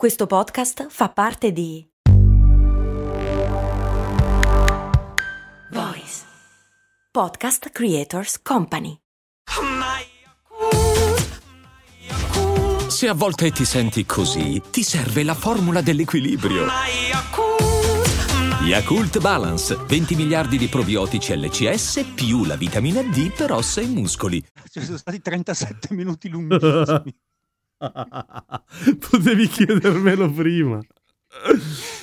Questo podcast fa parte di Voice Podcast Creators Company. Se a volte ti senti così, ti serve la formula dell'equilibrio. Yakult Balance, 20 miliardi di probiotici LCS più la vitamina D per ossa e muscoli. Cioè, sono stati 37 minuti lunghissimi. Potevi chiedermelo prima.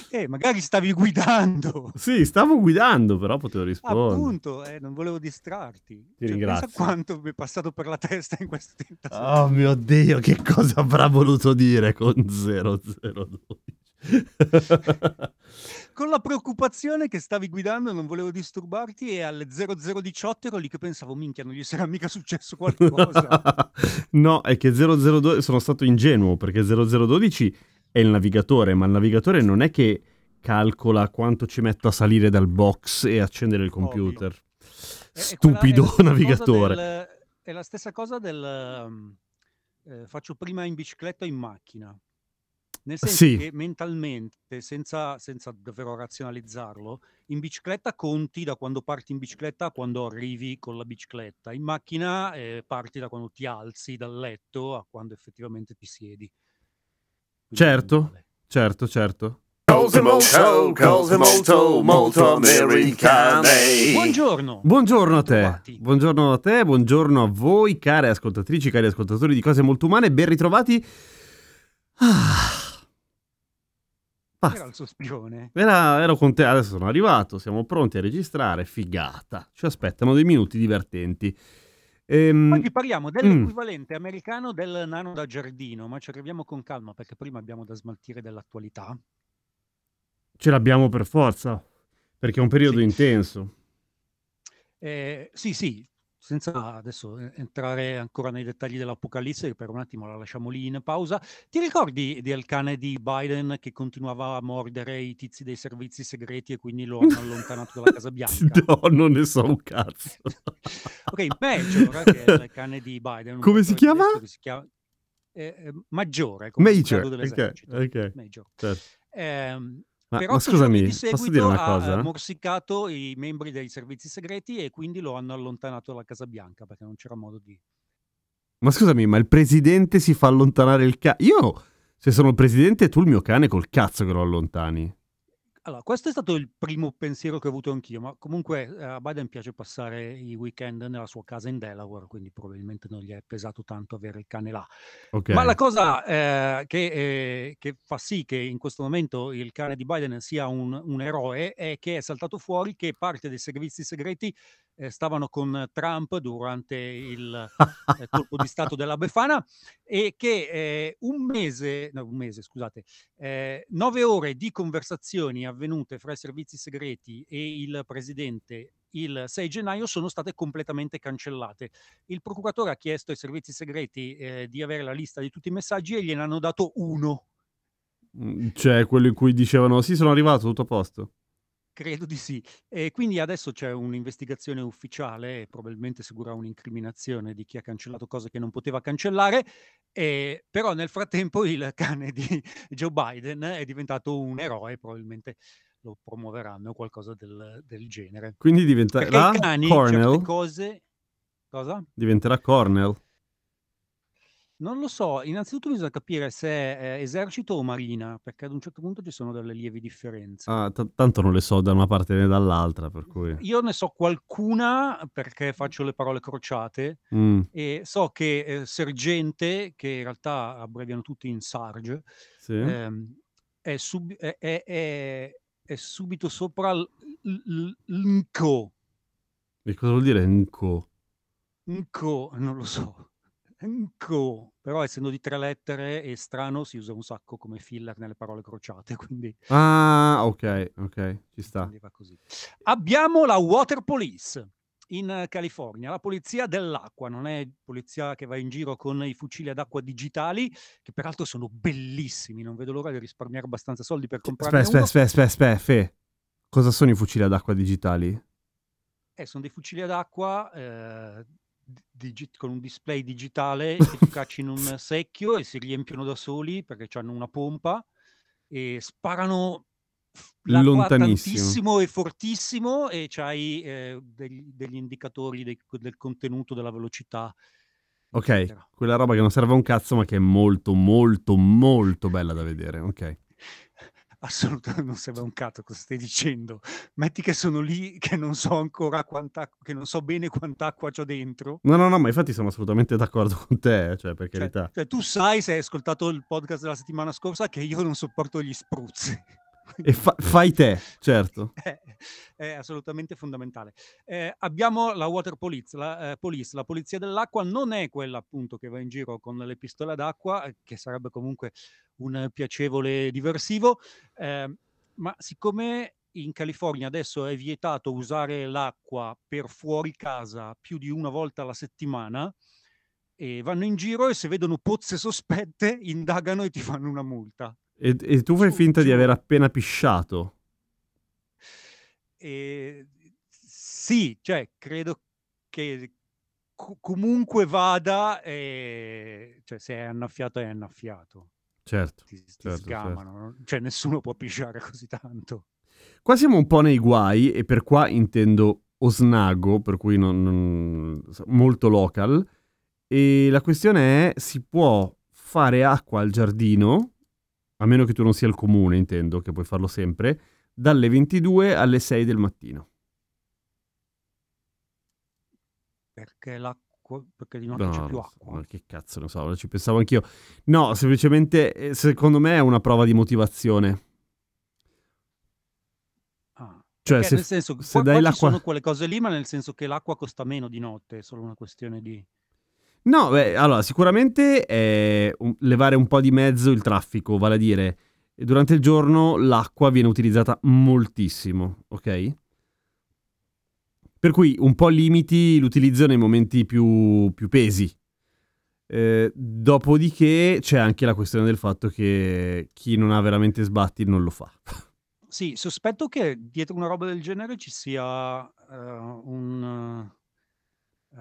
Eh, magari stavi guidando. Sì, stavo guidando, però potevo rispondere. Appunto, eh, non volevo distrarti. Ti Cioè, ringrazio. Quanto mi è passato per la testa in questo tempo. Oh mio Dio, che cosa avrà voluto dire con 002? Con la preoccupazione che stavi guidando, non volevo disturbarti e alle 0018 ero lì che pensavo, minchia, non gli sarà mica successo qualcosa. no, è che 002 sono stato ingenuo perché 0012 è il navigatore, ma il navigatore non è che calcola quanto ci metto a salire dal box e accendere il computer. È Stupido stessa cosa navigatore. del- è la stessa cosa del... um, eh, faccio prima in bicicletta o in macchina. Nel senso Sì. che mentalmente, senza, senza davvero razionalizzarlo, in bicicletta conti da quando parti in bicicletta a quando arrivi con la bicicletta. In macchina eh, parti da quando ti alzi dal letto a quando effettivamente ti siedi. Quindi è Certo. uguale. Certo, certo. Cose molto, cose molto, molto americane. Buongiorno. Buongiorno a te, buongiorno a te, buongiorno a voi, care ascoltatrici, cari ascoltatori di cose molto umane, ben ritrovati. Ah. Era Basta. il sospirone. Era, ero con te, adesso sono arrivato, siamo pronti a registrare, figata. Ci aspettano dei minuti divertenti. Ehm, Oggi parliamo dell'equivalente americano del nano da giardino, ma ci arriviamo con calma perché prima abbiamo da smaltire dell'attualità. ce l'abbiamo per forza, perché è un periodo Sì. intenso. Eh, sì, sì, senza adesso eh, entrare ancora nei dettagli dell'Apocalisse, che per un attimo la lasciamo lì in pausa. Ti ricordi del cane di Biden che continuava a mordere i tizi dei servizi segreti e quindi lo hanno allontanato dalla Casa Bianca? No, non ne so un cazzo. Ok, Major, che è il cane di Biden. Come si chiama? si chiama eh, eh, Maggiore, Major, grado ok, dell'esercito. ok. Major. Certo. Ehm, Ma, però ma scusami, di posso seguito dire una ha, cosa? eh, morsicato i membri dei servizi segreti e quindi lo hanno allontanato dalla Casa Bianca perché non c'era modo di... Ma scusami, ma il presidente si fa allontanare il cazzo? Io, se sono il presidente, tu il mio cane col cazzo che lo allontani. Allora, questo è stato il primo pensiero che ho avuto anch'io, ma comunque eh, a Biden piace passare i weekend nella sua casa in Delaware, quindi probabilmente non gli è pesato tanto avere il cane là. Ok. Ma la cosa eh, che, eh, che fa sì che in questo momento il cane di Biden sia un, un eroe è che è saltato fuori che parte dei servizi segreti eh, stavano con Trump durante il eh, colpo di Stato della Befana e che eh, un mese, no, un mese, scusate, eh, nove ore di conversazioni avvenute fra i servizi segreti e il presidente il 6 gennaio sono state completamente cancellate. Il procuratore ha chiesto ai servizi segreti eh, di avere la lista di tutti i messaggi e gliene hanno dato uno. Mm, Cioè, quello in cui dicevano, sì, sono arrivato, tutto a posto. Credo di sì. E quindi adesso c'è un'investigazione ufficiale e probabilmente seguirà un'incriminazione di chi ha cancellato cose che non poteva cancellare. eh, però nel frattempo il cane di Joe Biden è diventato un eroe, probabilmente lo promuoveranno o qualcosa del, del genere. Quindi diventerà Cornell. cose... Cosa? Diventerà Cornell. Non lo so, innanzitutto bisogna capire se è esercito o marina, perché ad un certo punto ci sono delle lievi differenze. Ah, t- tanto non le so da una parte né dall'altra, per cui... Io ne so qualcuna perché faccio le parole crociate Mm, e so che eh, sergente, che in realtà abbreviano tutti in sarge, sì. ehm, è, sub- è- è- è- è subito sopra l- l- l'nco. E cosa vuol dire Nco? Nco, non lo so. Nco, però essendo di tre lettere e strano si usa un sacco come filler nelle parole crociate, quindi Ah, ok, ok, ci sta. Abbiamo la Water Police in California, la polizia dell'acqua, non è polizia che va in giro con i fucili ad acqua digitali, che peraltro sono bellissimi, non vedo l'ora di risparmiare abbastanza soldi per comprarne Aspetta, uno. aspetta, aspetta, aspetta, aspetta, Fe. Cosa sono i fucili ad acqua digitali? Eh, sono dei fucili ad acqua eh, digi- con un display digitale che tu cacci in un secchio e si riempiono da soli perché hanno una pompa e sparano Lontanissimo. e fortissimo e c'hai eh, degli, degli indicatori dei- del contenuto, della velocità, Ok, eccetera. quella roba che non serve a un cazzo, ma che è molto, molto, molto bella da vedere. Ok. Assolutamente non serve un cazzo cosa stai dicendo. Metti che sono lì che non so ancora quanta, che non so bene quant'acqua c'ho dentro. No, no, no, ma infatti sono assolutamente d'accordo con te, eh, cioè, per Cioè, carità. cioè, tu sai, se hai ascoltato il podcast della settimana scorsa, che io non sopporto gli spruzzi. E fa- fai te, certo. È, è assolutamente fondamentale. Eh, abbiamo la Water Police la, eh, police, la polizia dell'acqua non è quella appunto che va in giro con le pistole d'acqua, eh, che sarebbe comunque un piacevole diversivo, eh, ma siccome in California adesso è vietato usare l'acqua per fuori casa più di una volta alla settimana, e vanno in giro e se vedono pozze sospette indagano e ti fanno una multa. E, e tu fai finta di aver appena pisciato. E sì, cioè, credo che co- comunque vada, e, cioè, se è annaffiato è annaffiato, Certo. ti, ti certo, sgamano, no? cioè nessuno può pisciare così tanto. Qua siamo un po' nei guai, e per qua intendo Osnago, per cui non, non- molto local. E la questione è: si può fare acqua al giardino, a meno che tu non sia il comune, intendo, che puoi farlo sempre, dalle 22 alle 6 del mattino. Perché l'acqua, perché di notte c'è più no, acqua. ma che cazzo ne so, ci pensavo anch'io. No, semplicemente, eh, secondo me è una prova di motivazione. Ah, Cioè, se, nel senso, se qua, dai qua ci l'acqua... sono quelle cose lì, ma nel senso che l'acqua costa meno di notte, è solo una questione di... No, beh, allora, sicuramente è un- levare un po' di mezzo il traffico, vale a dire, durante il giorno l'acqua viene utilizzata moltissimo, ok? Per cui un po' limiti l'utilizzo nei momenti più, più pesi. Eh, dopodiché c'è anche la questione del fatto che chi non ha veramente sbatti non lo fa. Sì, sospetto che dietro una roba del genere ci sia eh, un, eh,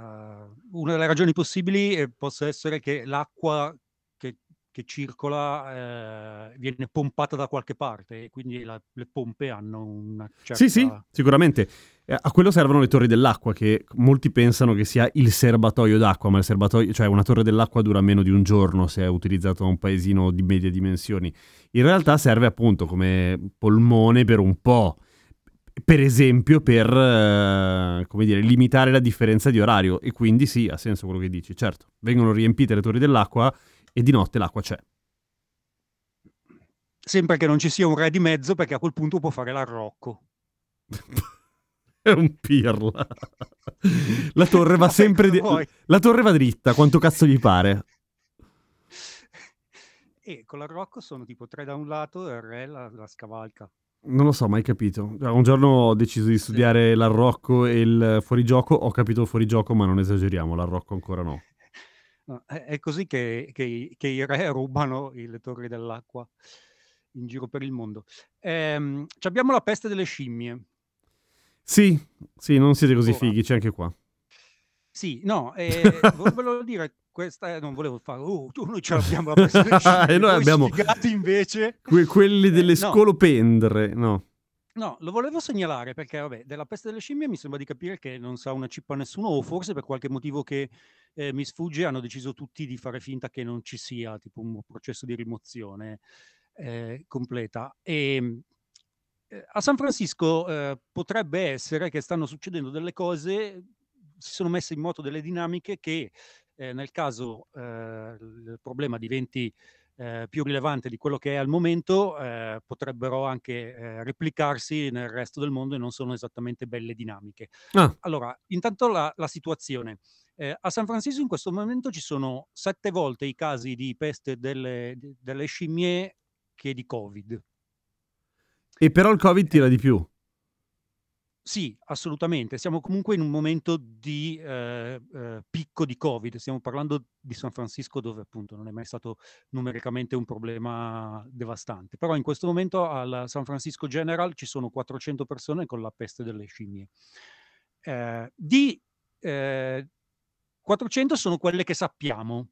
una delle ragioni possibili eh, possa essere che l'acqua che, che circola eh, viene pompata da qualche parte e quindi la- le pompe hanno una certa... Sì, sì, sicuramente. A quello servono le torri dell'acqua, che molti pensano che sia il serbatoio d'acqua, ma il serbatoio, cioè una torre dell'acqua dura meno di un giorno se è utilizzato da un paesino di medie dimensioni. In realtà serve appunto come polmone per un po'. Per esempio, per eh, come dire, limitare la differenza di orario. E quindi sì, ha senso quello che dici. Certo, vengono riempite le torri dell'acqua e di notte l'acqua c'è. Sempre che non ci sia un re di mezzo perché a quel punto può fare l'arrocco. È un pirla. La torre va sempre di-? La torre va dritta, quanto cazzo gli pare. E con l'arrocco sono tipo tre da un lato e il re la, la scavalca. Non lo so, mai capito. Un giorno ho deciso di studiare l'arrocco e il fuorigioco. Ho capito il fuorigioco, ma non esageriamo, l'arrocco ancora no. No, è, così che, che i- che i re rubano le torri dell'acqua in giro per il mondo. Ehm, abbiamo la peste delle scimmie. Sì, sì, non siete così Ora. fighi, c'è anche qua. Sì, no, eh, volevo dire, questa non volevo fare, oh, noi ce l'abbiamo la scimmie, E noi abbiamo- invece. Que- quelli delle Eh, no. scolopendre, no. No, lo volevo segnalare perché, vabbè, della peste delle scimmie mi sembra di capire che non sa una cippa nessuno, o forse per qualche motivo che eh, mi sfugge hanno deciso tutti di fare finta che non ci sia, tipo un processo di rimozione eh, completa. E eh, a San Francisco eh, potrebbe essere che stanno succedendo delle cose, si sono messe in moto delle dinamiche che eh, nel caso eh, il problema diventi eh, più rilevante di quello che è al momento, eh, potrebbero anche replicarsi nel resto del mondo e non sono esattamente belle dinamiche. Ah, Allora, intanto la, la situazione. Eh, a San Francisco in questo momento ci sono sette volte i casi di peste delle, delle scimmie che di Covid. e però il Covid tira di più. Sì, assolutamente. Siamo comunque in un momento di eh, eh, picco di Covid. Stiamo parlando di San Francisco dove appunto non è mai stato numericamente un problema devastante. Però in questo momento al San Francisco General ci sono 400 persone con la peste delle scimmie. Eh, di eh, 400 sono quelle che sappiamo,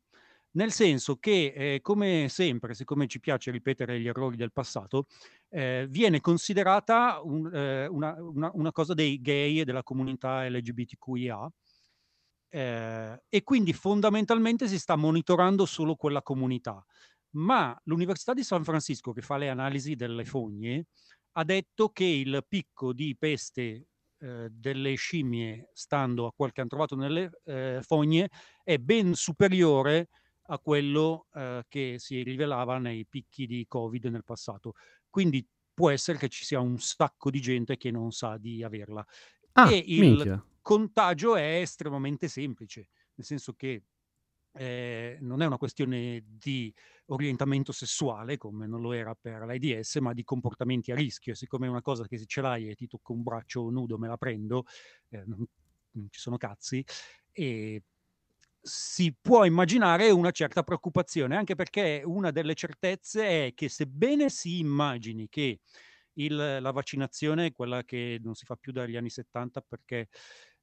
nel senso che, eh, come sempre, siccome ci piace ripetere gli errori del passato, eh, viene considerata un, eh, una, una, una, cosa dei gay e della comunità LGBTQIA eh, e quindi fondamentalmente si sta monitorando solo quella comunità. Ma l'Università di San Francisco, che fa le analisi delle fogne, ha detto che il picco di peste eh, delle scimmie, stando a quel che hanno trovato nelle eh, fogne, è ben superiore a quello eh, che si rivelava nei picchi di Covid nel passato. Quindi può essere che ci sia un sacco di gente che non sa di averla. Ah, e il minchia. contagio è estremamente semplice, nel senso che eh, non è una questione di orientamento sessuale, come non lo era per l'AIDS, ma di comportamenti a rischio. Siccome è una cosa che se ce l'hai e ti tocca un braccio nudo, me la prendo, eh, non, non ci sono cazzi, e si può immaginare una certa preoccupazione, anche perché una delle certezze è che sebbene si immagini che il, la vaccinazione, quella che non si fa più dagli anni 70 perché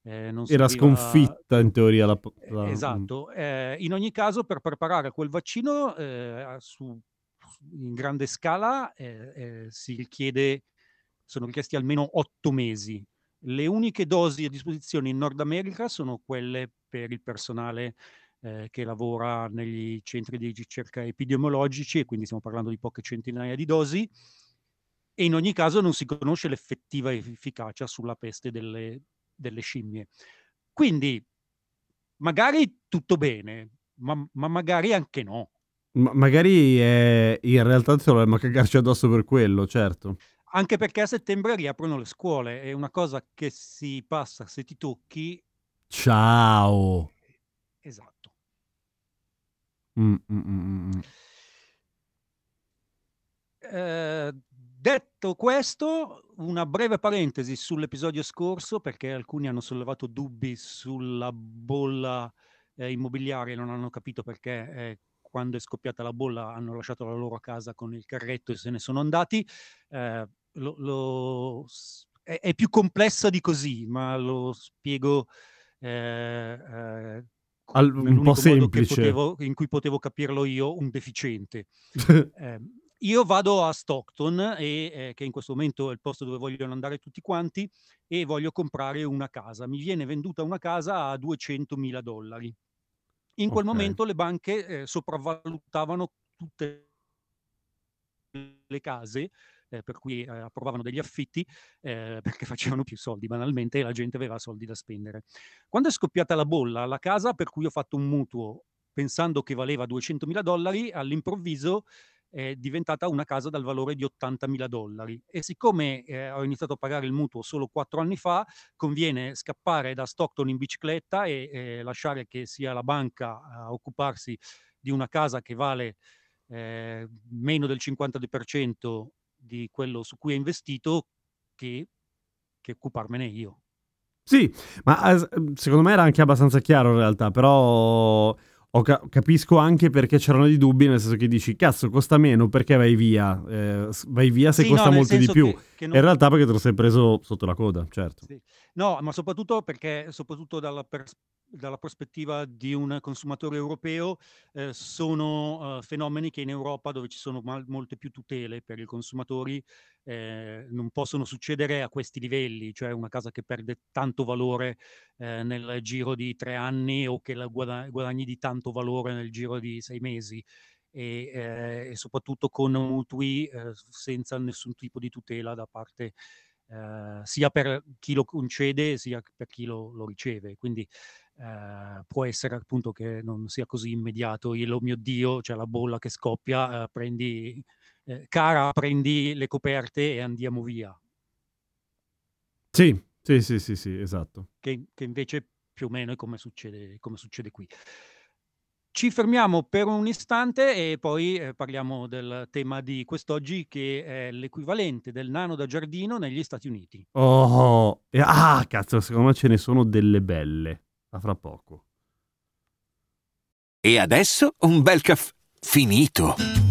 eh, non Era serviva... sconfitta in teoria la... la... Esatto, eh, in ogni caso per preparare quel vaccino eh, su, in grande scala eh, eh, si richiede, sono richiesti almeno otto mesi. Le uniche dosi a disposizione in Nord America sono quelle per il personale eh, che lavora negli centri di ricerca epidemiologici, e quindi stiamo parlando di poche centinaia di dosi, e in ogni caso non si conosce l'effettiva efficacia sulla peste delle, delle scimmie. Quindi magari tutto bene, ma, ma magari anche no. Ma magari è... in realtà dovremmo cagarci addosso per quello, certo. Anche perché a settembre riaprono le scuole, è una cosa che si passa se ti tocchi. Ciao. Esatto. Mm, mm, mm, mm. Eh, detto questo, una breve parentesi sull'episodio scorso, perché alcuni hanno sollevato dubbi sulla bolla eh, immobiliare e non hanno capito perché eh, quando è scoppiata la bolla hanno lasciato la loro casa con il carretto e se ne sono andati. Eh, lo, lo, è, è, più complessa di così, ma lo spiego eh, eh, Al, un po' semplice potevo, in cui potevo capirlo io, un deficiente. eh, io vado a Stockton, e, eh, che in questo momento è il posto dove vogliono andare tutti quanti, e voglio comprare una casa. Mi viene venduta una casa a 200.000 dollari. In quel Ok. momento le banche eh, sopravvalutavano tutte le case, eh, per cui eh, approvavano degli affitti eh, perché facevano più soldi banalmente e la gente aveva soldi da spendere. Quando è scoppiata la bolla, la casa per cui ho fatto un mutuo pensando che valeva 200.000 dollari, all'improvviso è diventata una casa dal valore di 80.000 dollari e siccome eh, ho iniziato a pagare il mutuo solo quattro anni fa, conviene scappare da Stockton in bicicletta e eh, lasciare che sia la banca a occuparsi di una casa che vale eh, meno del 50% di quello su cui ho investito che, che occuparmene io. Sì, ma eh, secondo me era anche abbastanza chiaro in realtà, però ho ca- capisco anche perché c'erano dei dubbi, nel senso che dici, cazzo, costa meno, perché vai via? Eh, vai via se Sì, costa no, molto di più. che, che non- In realtà perché te lo sei preso sotto la coda, certo. Sì. No, ma soprattutto perché, soprattutto dalla, pers- dalla prospettiva di un consumatore europeo, eh, sono eh, fenomeni che in Europa, dove ci sono mal- molte più tutele per i consumatori, eh, non possono succedere a questi livelli, cioè una casa che perde tanto valore eh, nel giro di tre anni o che la guada- guadagni di tanto valore nel giro di sei mesi. E, eh, e soprattutto con mutui eh, senza nessun tipo di tutela da parte sia per chi lo concede sia per chi lo, lo riceve. Quindi eh, può essere appunto che non sia così immediato. Il oh mio Dio, c'è la bolla che scoppia, eh, prendi, eh, cara, prendi le coperte e andiamo via. Sì, sì, sì, sì, sì, esatto. Che, che invece più o meno è come succede, come succede qui. Ci fermiamo per un istante e poi eh, parliamo del tema di quest'oggi che è l'equivalente del nano da giardino negli Stati Uniti. Oh, ah, cazzo, secondo me ce ne sono delle belle. A fra poco. E adesso un bel caffè finito.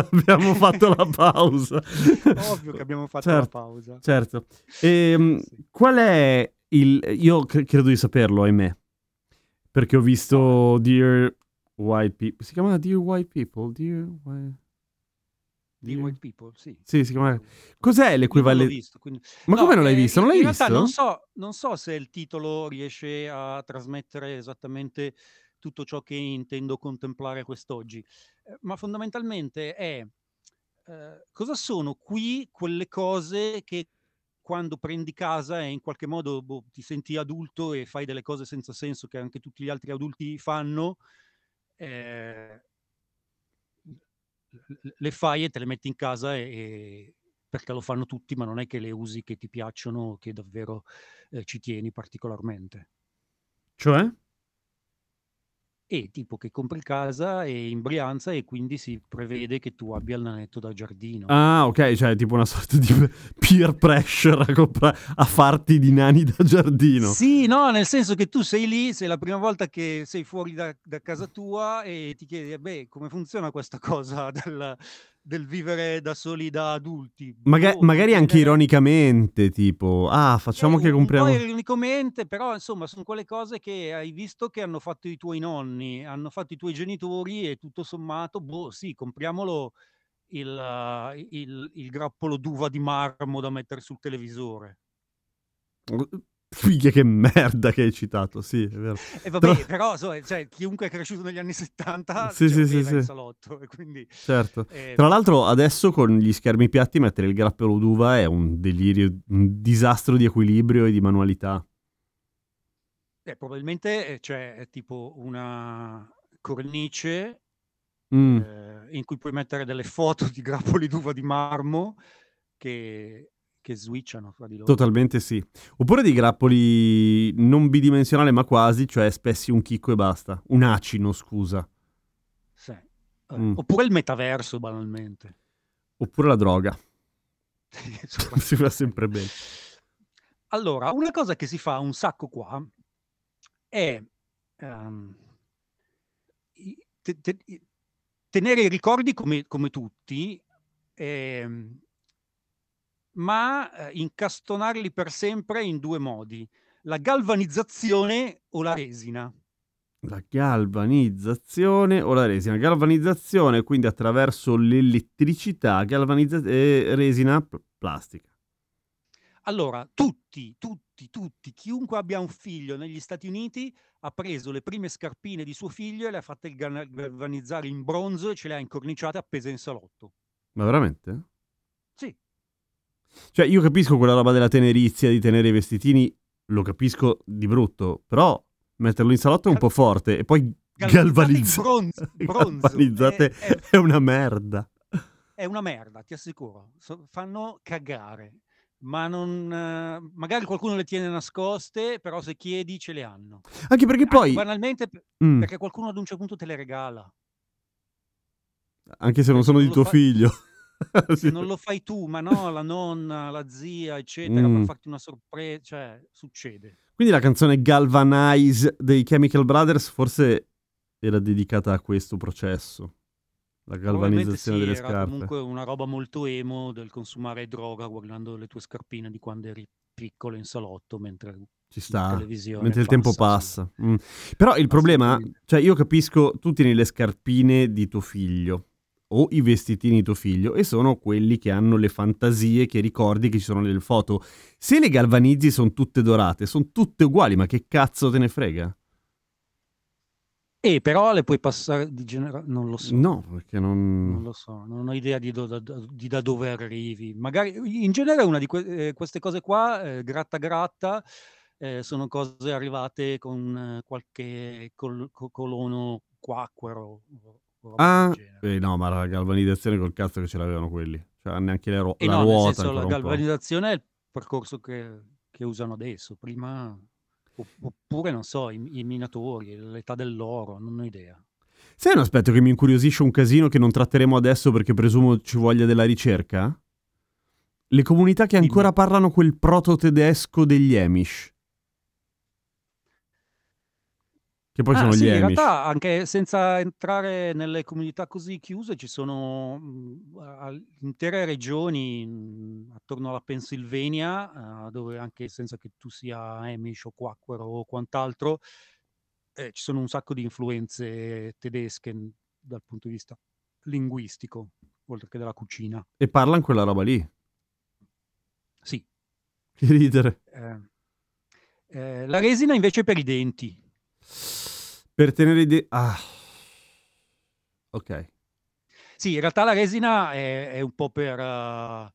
abbiamo fatto la pausa. Ovvio che abbiamo fatto Certo. la pausa. Certo. Ehm, qual è il... Io cre- credo di saperlo, ahimè. Perché ho visto Dear White People. Si chiama Dear White People? Dear White... Di White People, sì. Sì, si chiama... Cos'è l'equivalente? visto, quindi- Ma No, come non l'hai eh, visto? Non in- l'hai in visto? realtà non so, non so se il titolo riesce a trasmettere esattamente tutto ciò che intendo contemplare quest'oggi, ma fondamentalmente è eh, cosa sono qui quelle cose che quando prendi casa e in qualche modo boh, ti senti adulto e fai delle cose senza senso che anche tutti gli altri adulti fanno, eh, le fai e te le metti in casa e- perché lo fanno tutti, ma non è che le usi che ti piacciono o che davvero eh, ci tieni particolarmente. Cioè? E tipo che compri casa e in Brianza e quindi si prevede che tu abbia il nanetto da giardino. Ah, ok, cioè tipo una sorta di peer pressure a, compra- a farti di nani da giardino. Sì, no, nel senso che tu sei lì, sei la prima volta che sei fuori da, da casa tua e ti chiedi, eh, beh, come funziona questa cosa del, del vivere da soli da adulti? Maga- Boh, magari anche genere- ironicamente, tipo, ah, facciamo Eh, che compriamo... Ironicamente, però insomma sono quelle cose che hai visto che hanno fatto i tuoi nonni, hanno fatto i tuoi genitori e tutto sommato, boh, sì, compriamolo il, eh, il- il grappolo d'uva di marmo da mettere sul televisore. Figlia che merda che hai citato, sì, è vero. E vabbè, Tra- però insomma, cioè, chiunque è cresciuto negli anni 70 Sì, ce sì, sì, in salotto, quindi... Certo. eh, Tra l'altro adesso con gli schermi piatti mettere il grappolo d'uva è un delirio, un disastro di equilibrio e di manualità. eh, probabilmente eh, c'è tipo una cornice Mm. eh, in cui puoi mettere delle foto di grappoli d'uva di marmo che, che switchano fra di loro. Totalmente sì. Oppure dei grappoli non bidimensionali ma quasi, cioè spessi un chicco e basta. Un acino, scusa. Sì. Eh, Mm. Oppure il metaverso, banalmente. Oppure la droga. Si fa sempre bene. Allora, una cosa che si fa un sacco qua è i- te- te- tenere i ricordi come, come tutti, ehm, ma eh, incastonarli per sempre in due modi, la galvanizzazione o la resina. La galvanizzazione o la resina. Galvanizzazione quindi attraverso l'elettricità, galvanizza- e resina pl- plastica. Allora, tutti, tutti, tutti, chiunque abbia un figlio negli Stati Uniti ha preso le prime scarpine di suo figlio e le ha fatte galva- galvanizzare in bronzo e ce le ha incorniciate appese in salotto. Ma veramente? Sì, Cioè, io capisco quella roba della tenerizia, di tenere i vestitini, lo capisco di brutto, però metterlo in salotto è un po' forte e poi galvanizzate galvanizza- bronzo, bronzo. galvanizzate È, è- è una merda. è una merda, ti assicuro. So- fanno cagare. Ma non, eh, magari qualcuno le tiene nascoste, però se chiedi ce le hanno. Anche perché Anche poi, banalmente p- Mm, perché qualcuno ad un certo punto te le regala. anche se non se sono di tuo fa- figlio. Se Sì. non lo fai tu, ma no, la nonna, la zia, eccetera, Mm. per farti una sorpresa, cioè, succede. Quindi la canzone Galvanize dei Chemical Brothers forse era dedicata a questo processo. La Probabilmente galvanizzazione sì, delle era scarpe. comunque una roba molto emo del consumare droga guardando le tue scarpine di quando eri piccolo in salotto mentre Ci la sta. televisione Mentre il tempo passa, passa. Mm. Però il problema, Assolutamente. cioè io capisco, tu tieni le scarpine di tuo figlio o i vestitini di tuo figlio e sono quelli che hanno le fantasie che ricordi che ci sono nelle foto. Se le galvanizzi sono tutte dorate, sono tutte uguali, ma che cazzo te ne frega? E però le puoi passare di genera- non lo so. No, perché Non non... lo so, non ho idea di, do- da, di da dove arrivi. Magari in genere una di que- eh, queste cose qua, eh, gratta gratta, eh, sono cose arrivate con eh, qualche col- co- colono quacquero. Ah, eh, no, ma la galvanizzazione col cazzo che ce l'avevano quelli. cioè neanche le ru- E la no, ruota senso la galvanizzazione è il percorso che, che usano adesso. Prima, opp- oppure non so, i, i minatori, l'età dell'oro, non ho idea. Sai un aspetto che mi incuriosisce un casino che non tratteremo adesso perché presumo ci voglia della ricerca? Le comunità che ancora parlano quel proto-tedesco degli Amish. Che poi Ah, sono sì, gli in Amish. realtà anche senza entrare nelle comunità così chiuse ci sono mh, a- intere regioni mh, attorno alla Pennsylvania, eh, dove anche senza che tu sia Amish o Quaker o quant'altro, eh, ci sono un sacco di influenze tedesche mh, dal punto di vista linguistico, oltre che della cucina. E parlano quella roba lì. Sì. Che ridere. eh. Eh, la resina invece per i denti. Per tenere i de- Ah. Ok. Sì, in realtà la resina è, è un po' per, eh,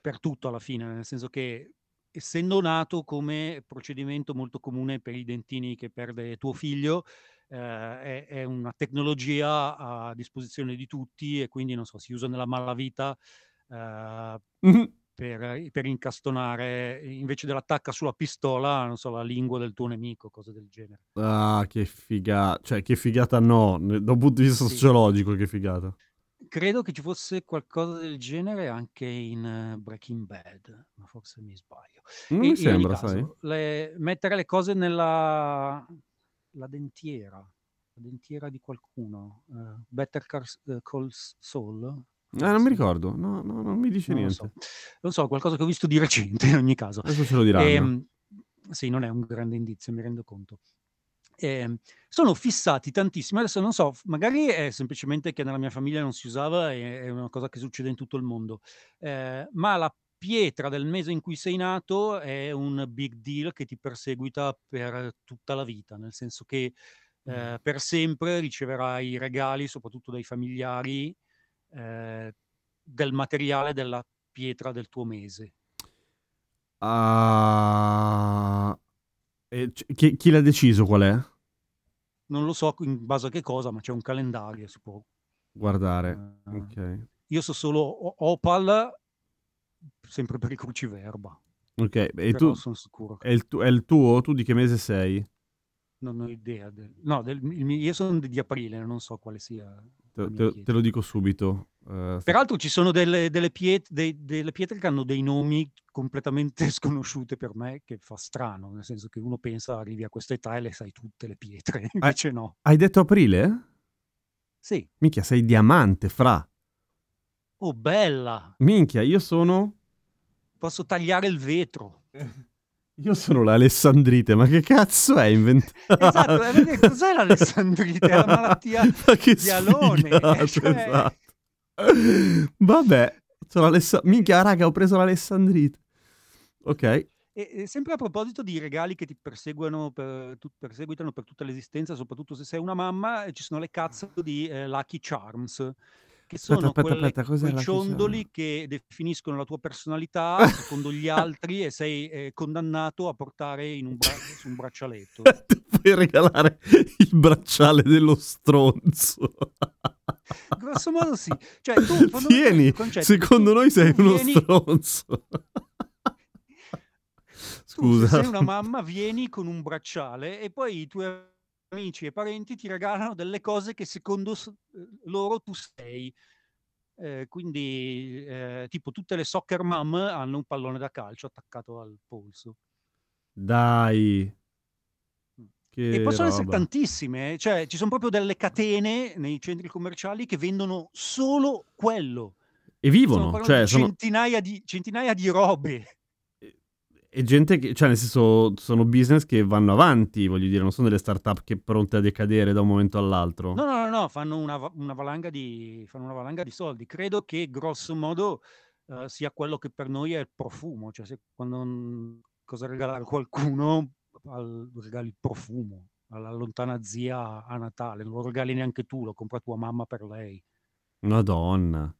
per tutto alla fine, nel senso che essendo nato come procedimento molto comune per i dentini che perde tuo figlio, eh, è, è una tecnologia a disposizione di tutti e quindi non so, si usa nella malavita eh, Mhm. Per, per incastonare invece dell'attacca sulla pistola, non so, la lingua del tuo nemico, cose del genere. Ah, che figata. Cioè, che figata no. Da un punto di vista Sì. sociologico, che figata. Credo che ci fosse qualcosa del genere anche in eh, Breaking Bad, ma forse mi sbaglio. Non E mi sembra, caso, sai? le- mettere le cose nella la dentiera, la dentiera di qualcuno, eh, Better Car- eh, Call Saul, Eh, non mi ricordo. No, no, non mi dice non lo niente. so, non so, qualcosa che ho visto di recente in ogni caso. Adesso ce lo diranno. Ehm, sì, non è un grande indizio, mi rendo conto. Ehm, sono fissati tantissimo. Adesso non so, magari è semplicemente che nella mia famiglia non si usava e è una cosa che succede in tutto il mondo. Eh, ma la pietra del mese in cui sei nato è un big deal che ti perseguita per tutta la vita, nel senso che eh, per sempre riceverai regali, soprattutto dai familiari, eh, del materiale della pietra del tuo mese. C- chi, chi l'ha deciso qual è? Non lo so in base a che cosa, ma c'è un calendario, si può Guardare. Eh, Ok. Io so solo Opal, sempre per i cruciverba, Ok. E però tu, sono sicuro. è il, tu- è il tuo? Tu di che mese sei? Non ho idea. del- no, del- io sono di aprile, non so quale sia Te, te- te lo dico subito. Eh, Peraltro ci sono delle, delle piet- dei- delle pietre che hanno dei nomi completamente sconosciute per me, che fa strano, nel senso che uno pensa arrivi a questa età e le sai tutte le pietre, invece no. hai detto aprile? Sì. Minchia, sei diamante, fra. Oh, bella! Minchia, io sono... Posso tagliare il vetro. Io sono l'Alessandrite, ma che cazzo è inventato? Esatto, perché cos'è l'Alessandrite? È la malattia Ma che di Alone. eh, cioè- esatto. Vabbè, sono l'Alessa- minchia, raga, ho preso l'Alessandrite. Ok, E, e sempre a proposito di regali che ti perseguono per, tu- perseguitano per tutta l'esistenza, soprattutto se sei una mamma, ci sono le cazzo di eh, Lucky Charms, che sono aspetta, quelle- aspetta, cos'è quei ciondoli che definiscono la tua personalità secondo gli altri e sei eh, condannato a portare in un bra- su un braccialetto. ti puoi regalare il bracciale dello stronzo. Grosso modo sì. Cioè, tu, fondamentalmente Tieni, il concetto è che secondo tu- noi sei tu uno vieni- stronzo. Tu, se Scusa. sei una mamma, vieni con un bracciale e poi i tuoi amici e parenti ti regalano delle cose che secondo eh, loro tu sei. Eh, quindi, eh, tipo, tutte le soccer mom hanno un pallone da calcio attaccato al polso. Dai. Che e possono essere roba. tantissime, eh, cioè ci sono proprio delle catene nei centri commerciali che vendono solo quello. E vivono, cioè sono... centinaia, di, centinaia di robe. E gente che, cioè nel senso, sono business che vanno avanti, voglio dire, non sono delle start-up che pronte a decadere da un momento all'altro. No, no, no, no, fanno una, una valanga di, fanno una valanga di soldi. Credo che grosso modo eh, sia quello che per noi è il profumo, cioè se quando cosa regalare a qualcuno, al- regali il profumo alla lontana zia a Natale, non lo regali neanche tu, lo compra tua mamma per lei. Madonna.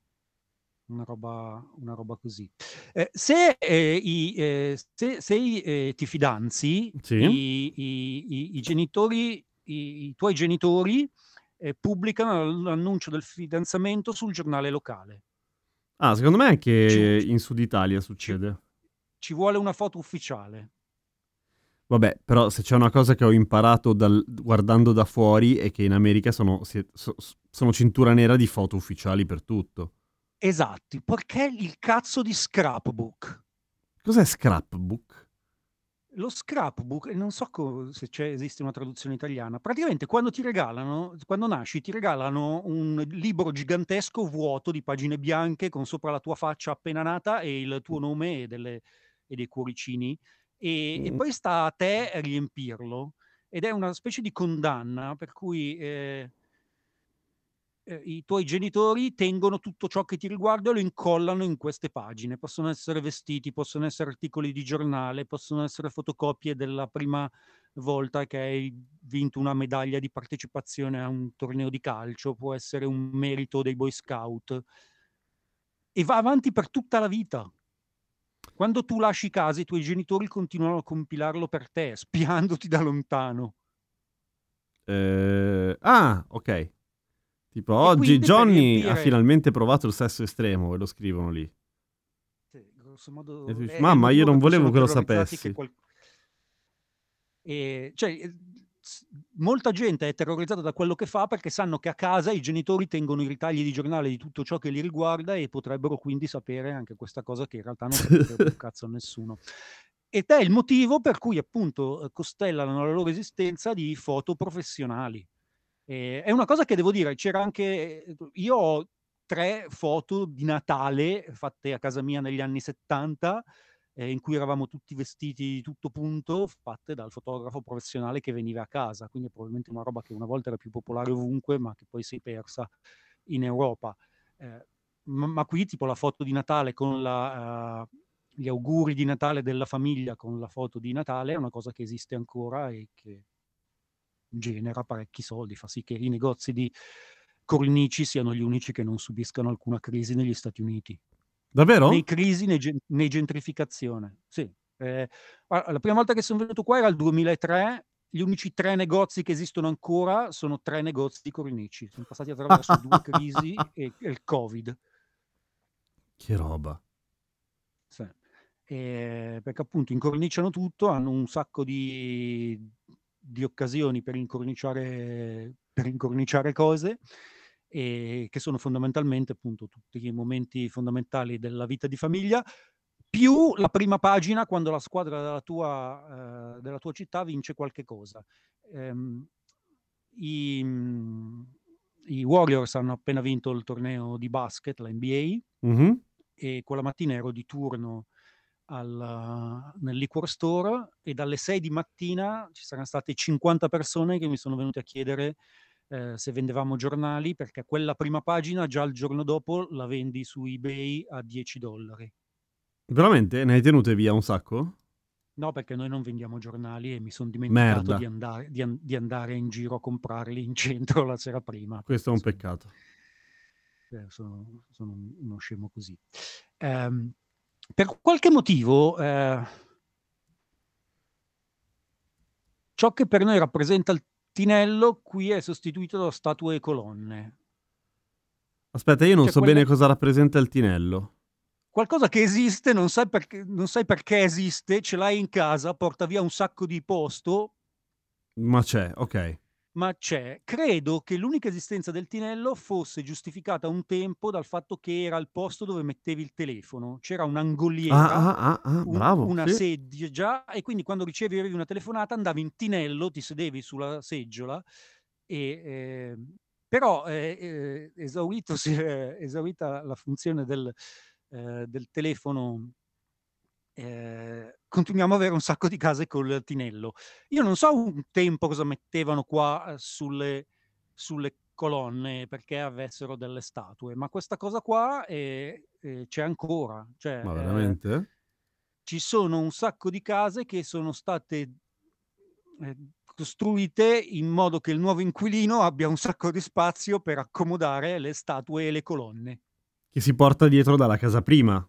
Una roba, una roba così. Eh, se, eh, i, eh, se, se eh, ti fidanzi, Sì. i, i- i- genitori, i, tuoi genitori eh, pubblicano l'annuncio del fidanzamento sul giornale locale. Ah, secondo me anche Ci- in Sud Italia succede. Ci vuole una foto ufficiale. Vabbè, però se c'è una cosa che ho imparato dal- guardando da fuori è che in America sono, si- so- sono cintura nera di foto ufficiali per tutto. Esatti, perché il cazzo di scrapbook? Cos'è scrapbook? Lo scrapbook, e non so co- se c'è, esiste una traduzione italiana, praticamente quando ti regalano, quando nasci, ti regalano un libro gigantesco vuoto di pagine bianche con sopra la tua faccia appena nata e il tuo nome e, delle- e dei cuoricini, e, e Mm. poi sta a te riempirlo. Ed è una specie di condanna per cui eh, eh, i tuoi genitori tengono tutto ciò che ti riguarda e lo incollano in queste pagine. Possono essere vestiti, possono essere articoli di giornale, possono essere fotocopie della prima volta che hai vinto una medaglia di partecipazione a un torneo di calcio, può essere un merito dei Boy Scout e va avanti per tutta la vita. Quando tu lasci casa, i tuoi genitori continuano a compilarlo per te, spiandoti da lontano. Eh, ah, ok. Tipo, E oggi Johnny ha riempire- finalmente provato il sesso estremo e lo scrivono lì. Sì, grosso modo, E tu dici, "Mamma, io non volevo che lo sapessi." qual- E, cioè, eh, molta gente è terrorizzata da quello che fa perché sanno che a casa i genitori tengono i ritagli di giornale di tutto ciò che li riguarda e potrebbero quindi sapere anche questa cosa che in realtà non capirebbe un cazzo a nessuno. Ed è il motivo per cui appunto eh, costellano la loro esistenza di foto professionali. E è una cosa che devo dire, c'era anche, io ho tre foto di Natale fatte a casa mia negli anni 70, eh, in cui eravamo tutti vestiti di tutto punto, fatte dal fotografo professionale che veniva a casa, quindi probabilmente una roba che una volta era più popolare ovunque, ma che poi si è persa in Europa. Eh, ma, ma qui tipo la foto di Natale con la, eh, gli auguri di Natale della famiglia con la foto di Natale è una cosa che esiste ancora e che genera parecchi soldi, fa sì che i negozi di cornici siano gli unici che non subiscano alcuna crisi negli Stati Uniti. Davvero? Né crisi né, gen- né gentrificazione. Sì. Eh, la prima volta che sono venuto qua era il 2003. Gli unici tre negozi che esistono ancora sono tre negozi di cornici. Sono passati attraverso due crisi e, e il Covid. Che roba. Sì. Eh, perché appunto incorniciano tutto, hanno un sacco di, di occasioni per incorniciare, per incorniciare cose e che sono fondamentalmente appunto tutti i momenti fondamentali della vita di famiglia, più la prima pagina quando la squadra della tua, eh, della tua città vince qualche cosa. Ehm, i, I Warriors hanno appena vinto il torneo di basket, la NBA, Mhm. e quella mattina ero di turno al, nel liquor store e dalle 6 di mattina ci saranno state 50 persone che mi sono venute a chiedere eh, se vendevamo giornali perché quella prima pagina già il giorno dopo la vendi su eBay a 10 dollari. Veramente? Ne hai tenute via un sacco? No, perché noi non vendiamo giornali e mi sono dimenticato di andare, di, an- di andare in giro a comprarli in centro la sera prima. Questo è un peccato. eh, sono, sono un- uno scemo così. Ehm, per qualche motivo, eh, ciò che per noi rappresenta il tinello qui è sostituito da statue e colonne. Aspetta, io non Cioè, so quella- bene cosa rappresenta il tinello. Qualcosa che esiste, non sai, perché, non sai perché esiste, ce l'hai in casa, porta via un sacco di posto, Ma c'è, ok. Ma c'è. Credo che l'unica esistenza del tinello fosse giustificata un tempo dal fatto che era il posto dove mettevi il telefono. C'era un'angoliera. Ah, ah, ah, ah, un- bravo. una sì. sedia e quindi quando ricevevi una telefonata andavi in tinello, ti sedevi sulla seggiola e eh, però eh, eh, esaurito, esaurita la funzione del, eh, del telefono eh, continuiamo ad avere un sacco di case col tinello. Io non so un tempo cosa mettevano qua eh, sulle, sulle colonne perché avessero delle statue, ma questa cosa qua eh, eh, c'è ancora. Cioè, Ma eh, veramente? ci sono un sacco di case che sono state eh, costruite in modo che il nuovo inquilino abbia un sacco di spazio per accomodare le statue e le colonne. Che si porta dietro dalla casa prima.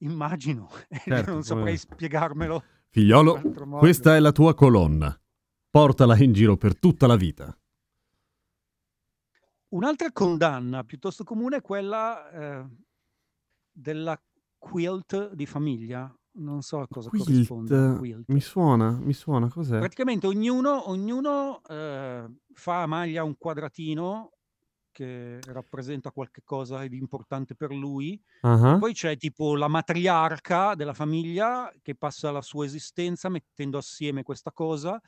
Immagino, Certo, non saprei come- spiegarmelo. Figliolo, questa è la tua colonna. Portala in giro per tutta la vita. Un'altra condanna piuttosto comune è quella eh, della quilt di famiglia. Non so a cosa Quilt, corrisponde il quilt. mi suona, mi suona, cos'è? Praticamente ognuno, ognuno eh, fa a maglia un quadratino che rappresenta qualche cosa di importante per lui. Ah, Poi c'è tipo la matriarca della famiglia che passa la sua esistenza mettendo assieme questa cosa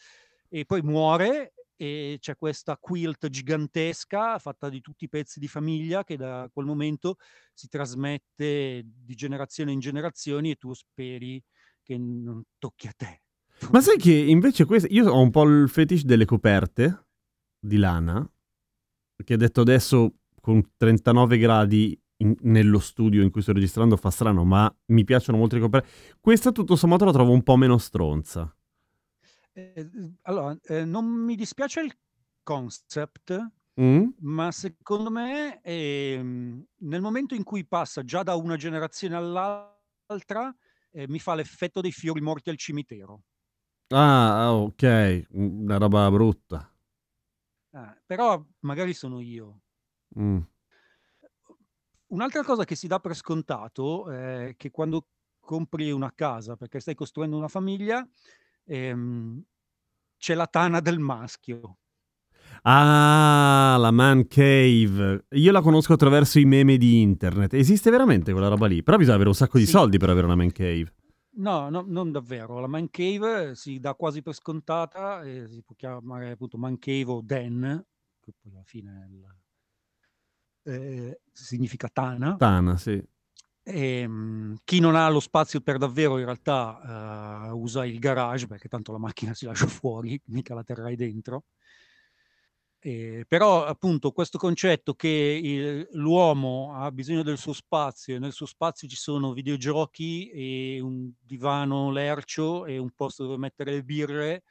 e poi muore e c'è questa quilt gigantesca fatta di tutti i pezzi di famiglia che da quel momento si trasmette di generazione in generazione e tu speri che non tocchi a te. Ma sai che invece questo, io ho un po' il fetish delle coperte di lana, che detto adesso con 39 gradi in- nello studio in cui sto registrando fa strano, ma mi piacciono molto le coperte. Questa tutto sommato la trovo un po' meno stronza. Eh, allora, eh, non mi dispiace il concept, Mm? ma secondo me ehm, nel momento in cui passa già da una generazione all'altra, eh, mi fa l'effetto dei fiori morti al cimitero. Ah, ah, ok, una roba brutta. Eh, però magari sono io. Mm. Un'altra cosa che si dà per scontato è che quando compri una casa perché stai costruendo una famiglia, ehm, c'è la tana del maschio. Ah, la man cave. Io la conosco attraverso i meme di internet. Esiste veramente quella roba lì? Però bisogna avere un sacco di Sì. soldi per avere una man cave. No, no, non davvero. La man cave si dà quasi per scontata, e si può chiamare appunto man cave o den, che poi alla fine è il- eh, significa tana. Tana, sì. Ehm, chi non ha lo spazio per davvero in realtà eh, usa il garage perché tanto la macchina si lascia fuori, mica la terrai dentro. Eh, però appunto questo concetto che il- l'uomo ha bisogno del suo spazio e nel suo spazio ci sono videogiochi e un divano lercio e un posto dove mettere le birre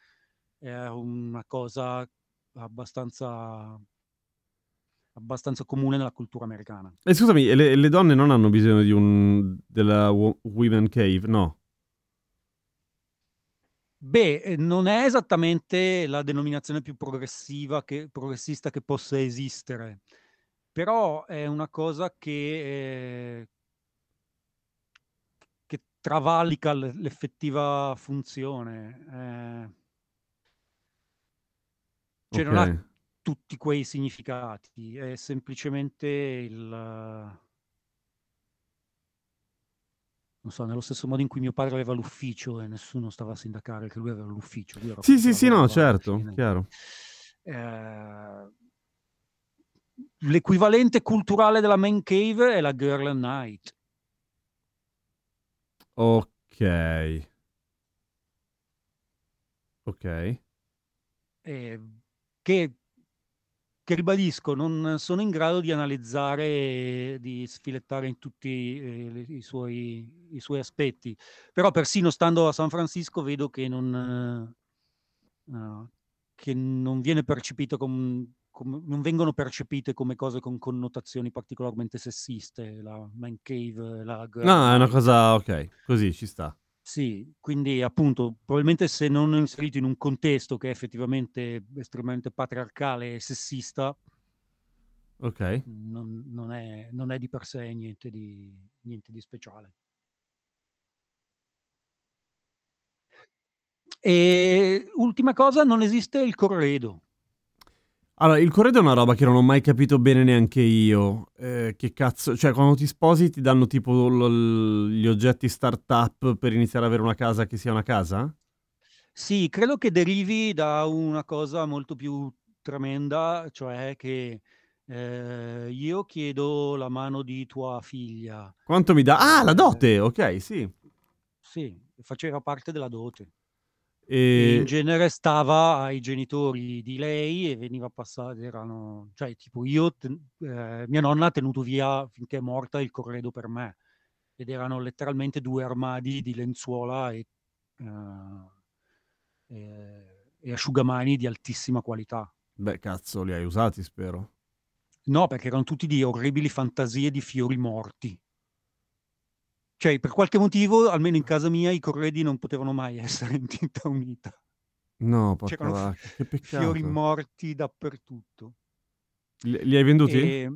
è una cosa abbastanza, abbastanza comune nella cultura americana. E scusami, le, le donne non hanno bisogno di un della wo- women cave? No. Beh, eh, non è esattamente la denominazione più progressiva che, progressista che possa esistere, però è una cosa che, eh, che travalica l- l'effettiva funzione. eh. Cioè non Ok. ha tutti quei significati, è semplicemente il... Non so, nello stesso modo in cui mio padre aveva l'ufficio e nessuno stava a sindacare che lui aveva l'ufficio. lui Sì, sì, sì, no, certo, chiaro. Eh, l'equivalente culturale della man cave è la girl night. Ok. Ok. eh, che, che ribadisco, non sono in grado di analizzare e di sfilettare in tutti eh, i, suoi, i suoi aspetti. Però persino stando a San Francisco vedo che non, eh, che non viene percepito com- com- non vengono percepite come cose con connotazioni particolarmente sessiste, la man cave, la girl No, è una cosa, ok, così ci sta. Sì, quindi appunto, probabilmente se non inserito in un contesto che è effettivamente estremamente patriarcale e sessista, Ok. non, non è, non è di per sé niente di, niente di speciale. E ultima cosa, non esiste il corredo. Allora, il corredo è una roba che non ho mai capito bene neanche io. Eh, che cazzo, cioè quando ti sposi ti danno tipo l- gli oggetti startup per iniziare ad avere una casa che sia una casa? Sì, credo che derivi da una cosa molto più tremenda, cioè che eh, io chiedo la mano di tua figlia. Quanto mi dà? Ah, la Eh, dote, ok, sì. Sì, faceva parte della dote. E in genere stava ai genitori di lei e veniva passato, erano, cioè tipo io, ten- eh, mia nonna ha tenuto via finché è morta il corredo per me ed erano letteralmente due armadi di lenzuola e, eh, e- e asciugamani di altissima qualità. Beh, cazzo, li hai usati, spero. No, perché erano tutti di orribili fantasie di fiori morti. Cioè, per qualche motivo, almeno in casa mia, i corredi non potevano mai essere in tinta unita. No, porca C'erano f- vacca, che fiori peccato. morti dappertutto. Li, li hai venduti? E...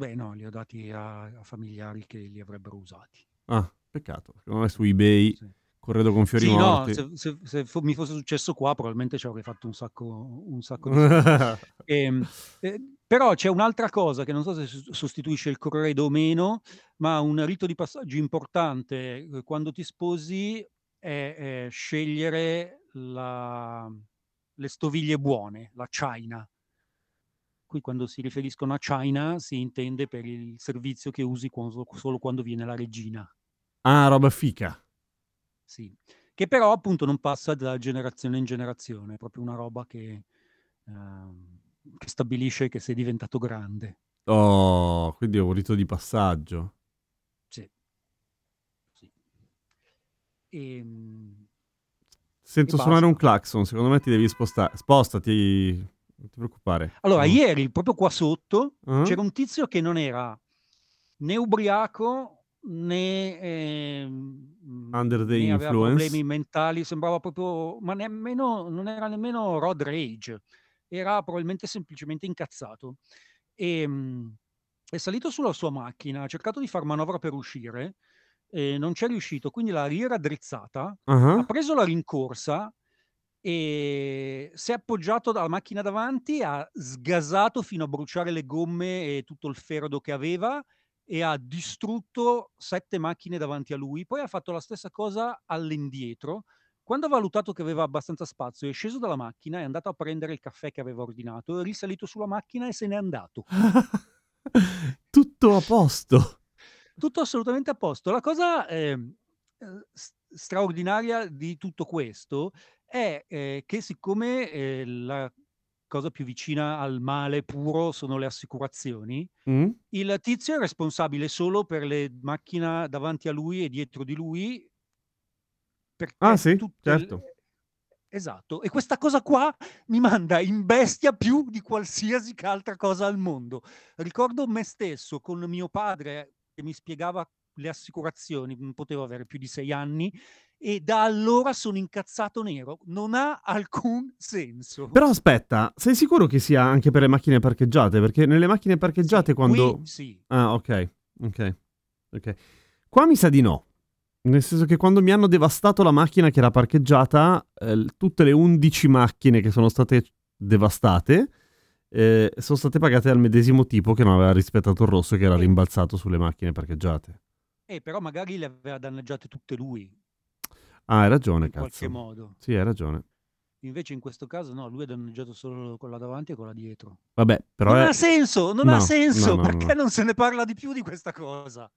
Beh, no, li ho dati a, a familiari che li avrebbero usati. Ah, peccato. Secondo me su eBay, Sì. corredo con fiori Sì, no, morti. se, se- se fo- mi fosse successo qua, probabilmente ci avrei fatto un sacco, un sacco di. Ehm, eh, però c'è un'altra cosa che non so se sos- sostituisce il corredo o meno, ma un rito di passaggio importante eh, quando ti sposi è, è scegliere la- le stoviglie buone, la china. Qui quando si riferiscono a china si intende per il servizio che usi quando- solo quando viene la regina. ah, roba fica. Sì, che però appunto non passa da generazione in generazione, è proprio una roba che, ehm, che stabilisce che sei diventato grande. Oh, quindi è un rito di passaggio. Sì. Sì. Ehm, Sento E suonare un clacson, secondo me ti devi spostare. Spostati, non ti preoccupare. allora, No. ieri, proprio qua sotto, Ah? c'era un tizio che non era né ubriaco né, ehm, Under the né aveva influence. problemi mentali, sembrava proprio, ma nemmeno, non era nemmeno road rage, era probabilmente semplicemente incazzato. E, mm, è salito sulla sua macchina, ha cercato di far manovra per uscire, e non ci è riuscito, quindi l'ha rieraddrizzata, Ah? ha preso la rincorsa e si è appoggiato dalla macchina davanti, ha sgasato fino a bruciare le gomme e tutto il ferodo che aveva e ha distrutto sette macchine davanti a lui. Poi ha fatto la stessa cosa all'indietro. Quando ha valutato che aveva abbastanza spazio, è sceso dalla macchina, è andato a prendere il caffè che aveva ordinato, è risalito sulla macchina e se n'è andato. Tutto a posto. Tutto assolutamente a posto. La cosa ehm, eh, straordinaria di tutto questo è eh, che siccome eh, la cosa più vicina al male puro sono le assicurazioni, Mm? il tizio è responsabile solo per le macchine davanti a lui e dietro di lui. Perché Ah, sì, certo. Esatto, e questa cosa qua mi manda in bestia più di qualsiasi altra cosa al mondo. Ricordo me stesso con mio padre che mi spiegava le assicurazioni, non potevo avere più di sei anni, e da allora sono incazzato nero. Non ha alcun senso. Però aspetta, sei sicuro che sia anche per le macchine parcheggiate? Perché nelle macchine parcheggiate Sì, quando... qui sì. Ah, ok, ok, ok. Qua mi sa di no. Nel senso che quando mi hanno devastato la macchina che era parcheggiata, eh, tutte le 11 macchine che sono state devastate eh, sono state pagate dal medesimo tipo che non aveva rispettato il rosso che era rimbalzato sulle macchine parcheggiate. Eh, però magari le aveva danneggiate tutte lui, Ah, hai ragione, in qualche cazzo. modo. Sì, hai ragione. Invece in questo caso no, lui ha danneggiato solo quella davanti e quella dietro. Vabbè, però non è... ha senso, non No, ha senso, no, no, perché no. non se ne parla di più di questa cosa?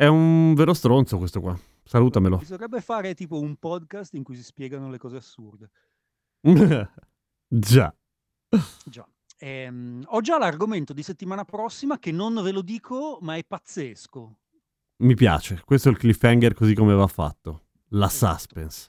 È un vero stronzo questo qua. Salutamelo. Bisognerebbe fare tipo un podcast in cui si spiegano le cose assurde. Già. Già. Ehm, ho già l'argomento di settimana prossima che non ve lo dico, ma è pazzesco. Mi piace. Questo è il cliffhanger così come va fatto. La Esatto. suspense.